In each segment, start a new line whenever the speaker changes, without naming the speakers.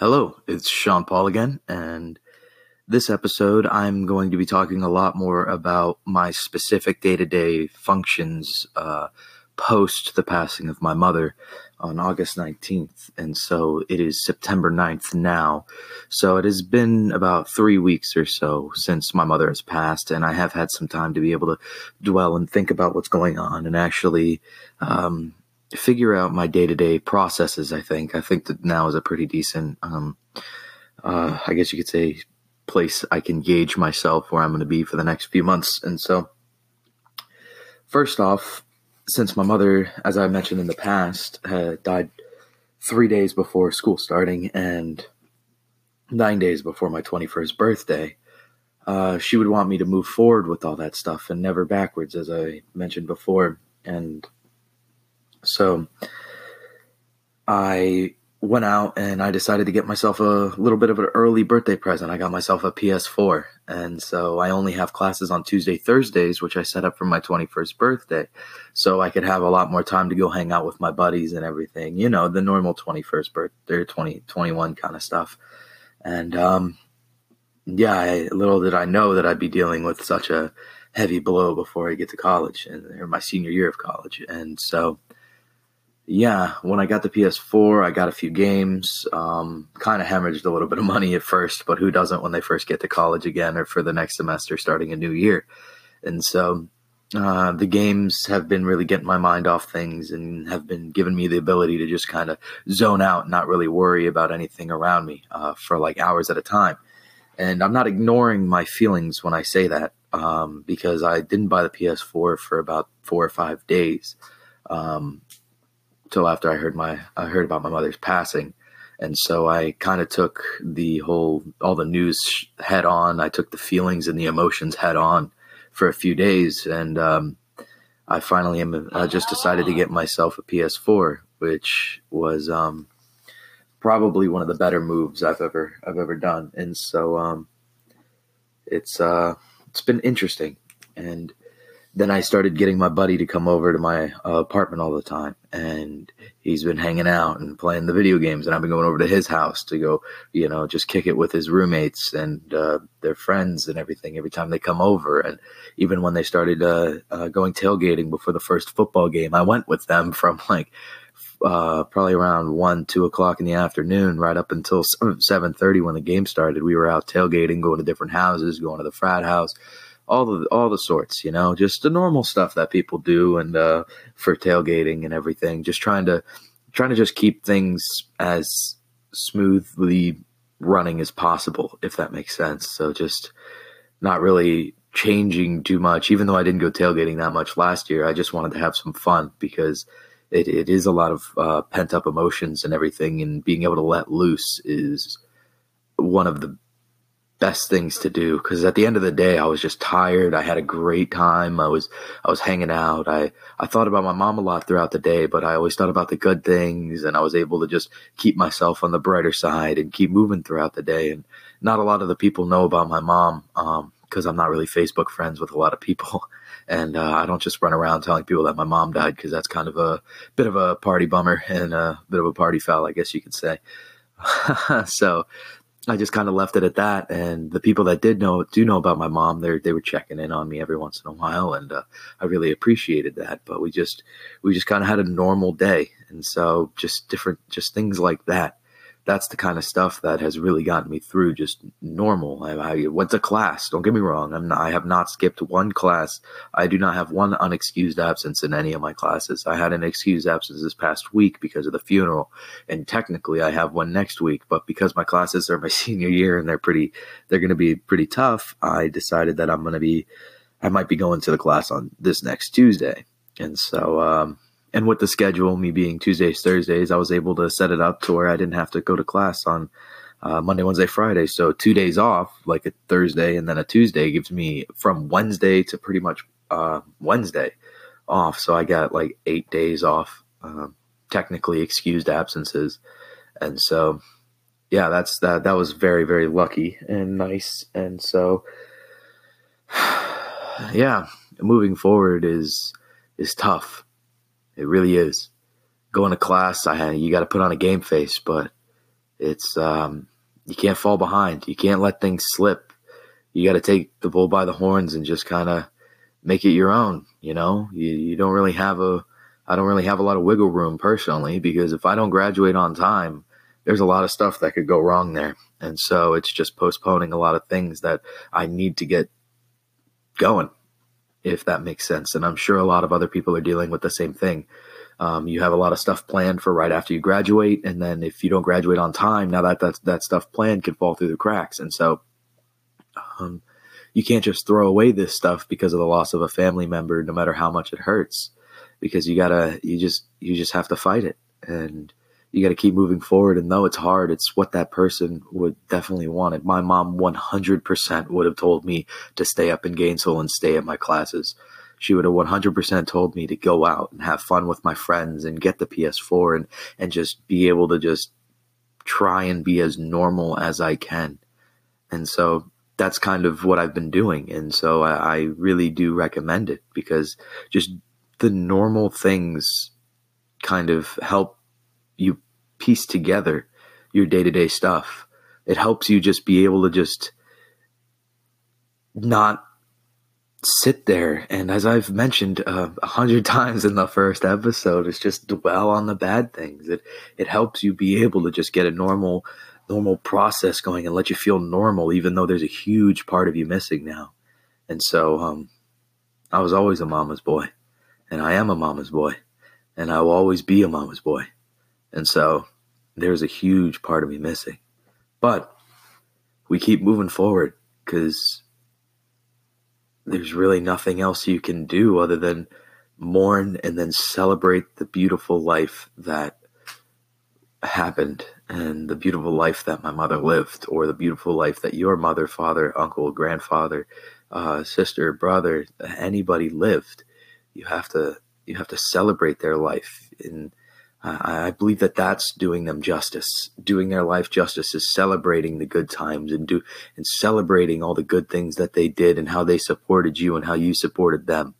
Hello, it's Sean Paul again, and this episode I'm going to be talking a lot more about my specific day to day functions uh, post the passing of my mother on August 19th. And so it is September 9th now. So it has been about three weeks or so since my mother has passed, and I have had some time to be able to dwell and think about what's going on and actually. Um, figure out my day to day processes. I think I think that now is a pretty decent, um, uh, I guess you could say, place I can gauge myself where I'm going to be for the next few months. And so, first off, since my mother, as I mentioned in the past, had died three days before school starting and nine days before my 21st birthday. Uh, she would want me to move forward with all that stuff and never backwards, as I mentioned before. And so I went out and I decided to get myself a little bit of an early birthday present. I got myself a PS4. And so I only have classes on Tuesday, Thursdays, which I set up for my 21st birthday. So I could have a lot more time to go hang out with my buddies and everything, you know, the normal 21st birthday, 20, 21 kind of stuff. And, um, yeah, I, little did I know that I'd be dealing with such a heavy blow before I get to college and or my senior year of college. And so, yeah, when I got the PS4, I got a few games. Um, kind of hemorrhaged a little bit of money at first, but who doesn't when they first get to college again or for the next semester starting a new year? And so uh, the games have been really getting my mind off things and have been giving me the ability to just kind of zone out and not really worry about anything around me uh, for like hours at a time. And I'm not ignoring my feelings when I say that um, because I didn't buy the PS4 for about four or five days. Um, till after I heard my I heard about my mother's passing, and so I kind of took the whole all the news head on. I took the feelings and the emotions head on for a few days, and um, I finally am uh, just decided to get myself a PS4, which was um, probably one of the better moves I've ever I've ever done, and so um, it's uh, it's been interesting. And then I started getting my buddy to come over to my uh, apartment all the time, and he's been hanging out and playing the video games, and I've been going over to his house to go, you know, just kick it with his roommates and uh, their friends and everything every time they come over, and even when they started uh, uh going tailgating before the first football game, I went with them from like uh, probably around one, two o'clock in the afternoon, right up until seven thirty when the game started. We were out tailgating, going to different houses, going to the frat house all the all the sorts, you know, just the normal stuff that people do and uh, for tailgating and everything. Just trying to trying to just keep things as smoothly running as possible, if that makes sense. So just not really changing too much, even though I didn't go tailgating that much last year. I just wanted to have some fun because it, it is a lot of uh, pent up emotions and everything, and being able to let loose is one of the best things to do because at the end of the day I was just tired. I had a great time. I was I was hanging out. I I thought about my mom a lot throughout the day, but I always thought about the good things and I was able to just keep myself on the brighter side and keep moving throughout the day and not a lot of the people know about my mom um because I'm not really Facebook friends with a lot of people. And uh, I don't just run around telling people that my mom died because that's kind of a bit of a party bummer and a bit of a party foul, I guess you could say. so I just kind of left it at that. And the people that did know do know about my mom, they they were checking in on me every once in a while, and uh, I really appreciated that. But we just we just kind of had a normal day, and so just different just things like that that's the kind of stuff that has really gotten me through just normal. I, I went to class. Don't get me wrong. I'm not, I have not skipped one class. I do not have one unexcused absence in any of my classes. I had an excused absence this past week because of the funeral, and technically I have one next week. But because my classes are my senior year and they're pretty, they're going to be pretty tough. I decided that I'm going to be, I might be going to the class on this next Tuesday, and so. Um, and with the schedule, me being Tuesdays, Thursdays, I was able to set it up to where I didn't have to go to class on uh, Monday, Wednesday, Friday. So two days off, like a Thursday and then a Tuesday, gives me from Wednesday to pretty much uh, Wednesday off. So I got like eight days off, uh, technically excused absences, and so yeah, that's that. That was very very lucky and nice. And so yeah, moving forward is is tough it really is. Going to class, I you got to put on a game face, but It's um, you can't fall behind. You can't let things slip. You got to take the bull by the horns and just kind of make it your own. You know, you, you don't really have a, I don't really have a lot of wiggle room personally because if I don't graduate on time, there's a lot of stuff that could go wrong there. And so it's just postponing a lot of things that I need to get going, if that makes sense. And I'm sure a lot of other people are dealing with the same thing. Um, you have a lot of stuff planned for right after you graduate, and then if you don't graduate on time, now that that that stuff planned can fall through the cracks, and so um, you can't just throw away this stuff because of the loss of a family member, no matter how much it hurts, because you gotta you just you just have to fight it, and you got to keep moving forward. And though it's hard, it's what that person would definitely wanted. My mom 100% would have told me to stay up in Gainesville and stay at my classes she would have 100% told me to go out and have fun with my friends and get the PS4 and, and just be able to just try and be as normal as I can. And so that's kind of what I've been doing. And so I, I really do recommend it because just the normal things kind of help piece together your day to day stuff. It helps you just be able to just not sit there. And as i've mentioned uh, a uh, hundred times in the first episode it's just dwell on the bad things. It it helps you be able to just get a normal normal process going and let you feel normal even though there's a huge part of you missing now. And so um, i was always a mama's boy and i am a mama's boy and i will always be a mama's boy. And so there's a huge part of me missing. But we keep moving forward because there's really nothing else you can do other than mourn and then celebrate the beautiful life that happened and the beautiful life that my mother lived or the beautiful life that your mother father uncle grandfather uh, sister brother anybody lived. You have to you have to celebrate their life in Uh, I believe that that's doing them justice. Doing their life justice is celebrating the good times and do and celebrating all the good things that they did and how they supported you and how you supported them.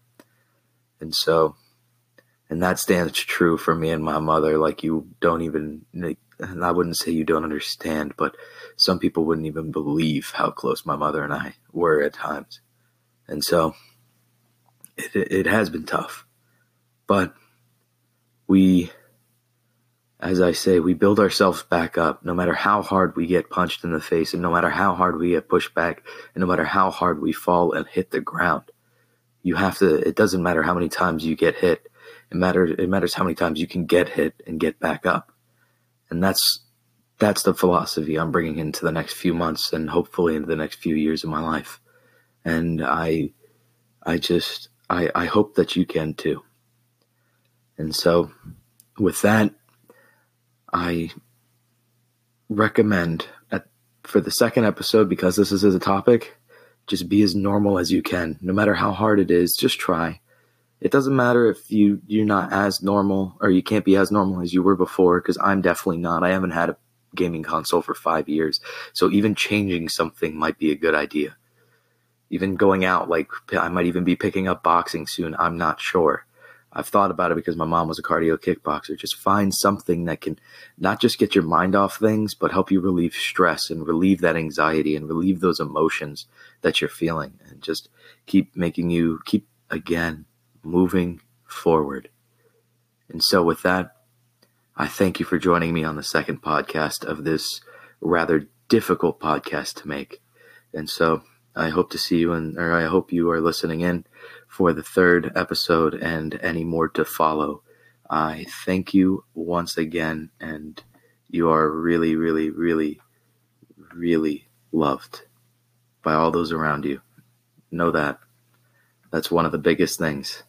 And so, and that stands true for me and my mother. Like you don't even, and I wouldn't say you don't understand, but some people wouldn't even believe how close my mother and I were at times. And so, it, it has been tough, but we as I say, we build ourselves back up no matter how hard we get punched in the face and no matter how hard we get pushed back and no matter how hard we fall and hit the ground. You have to, it doesn't matter how many times you get hit. It matters, it matters how many times you can get hit and get back up. And that's, that's the philosophy I'm bringing into the next few months and hopefully into the next few years of my life. And I, I just, I, I hope that you can too. And so with that, I recommend at, for the second episode, because this is a topic, just be as normal as you can. No matter how hard it is, just try. It doesn't matter if you you're not as normal or you can't be as normal as you were before because I'm definitely not. I haven't had a gaming console for 5 years. So even changing something might be a good idea. Even going out like I might even be picking up boxing soon. I'm not sure. I've thought about it because my mom was a cardio kickboxer. Just find something that can not just get your mind off things, but help you relieve stress and relieve that anxiety and relieve those emotions that you're feeling and just keep making you keep again moving forward. And so, with that, I thank you for joining me on the second podcast of this rather difficult podcast to make. And so, I hope to see you and or I hope you are listening in for the third episode and any more to follow. I thank you once again, and you are really, really, really, really loved by all those around you. Know that. That's one of the biggest things.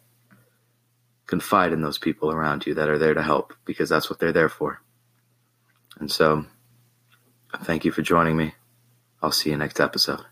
Confide in those people around you that are there to help because that's what they're there for. And so, thank you for joining me. I'll see you next episode.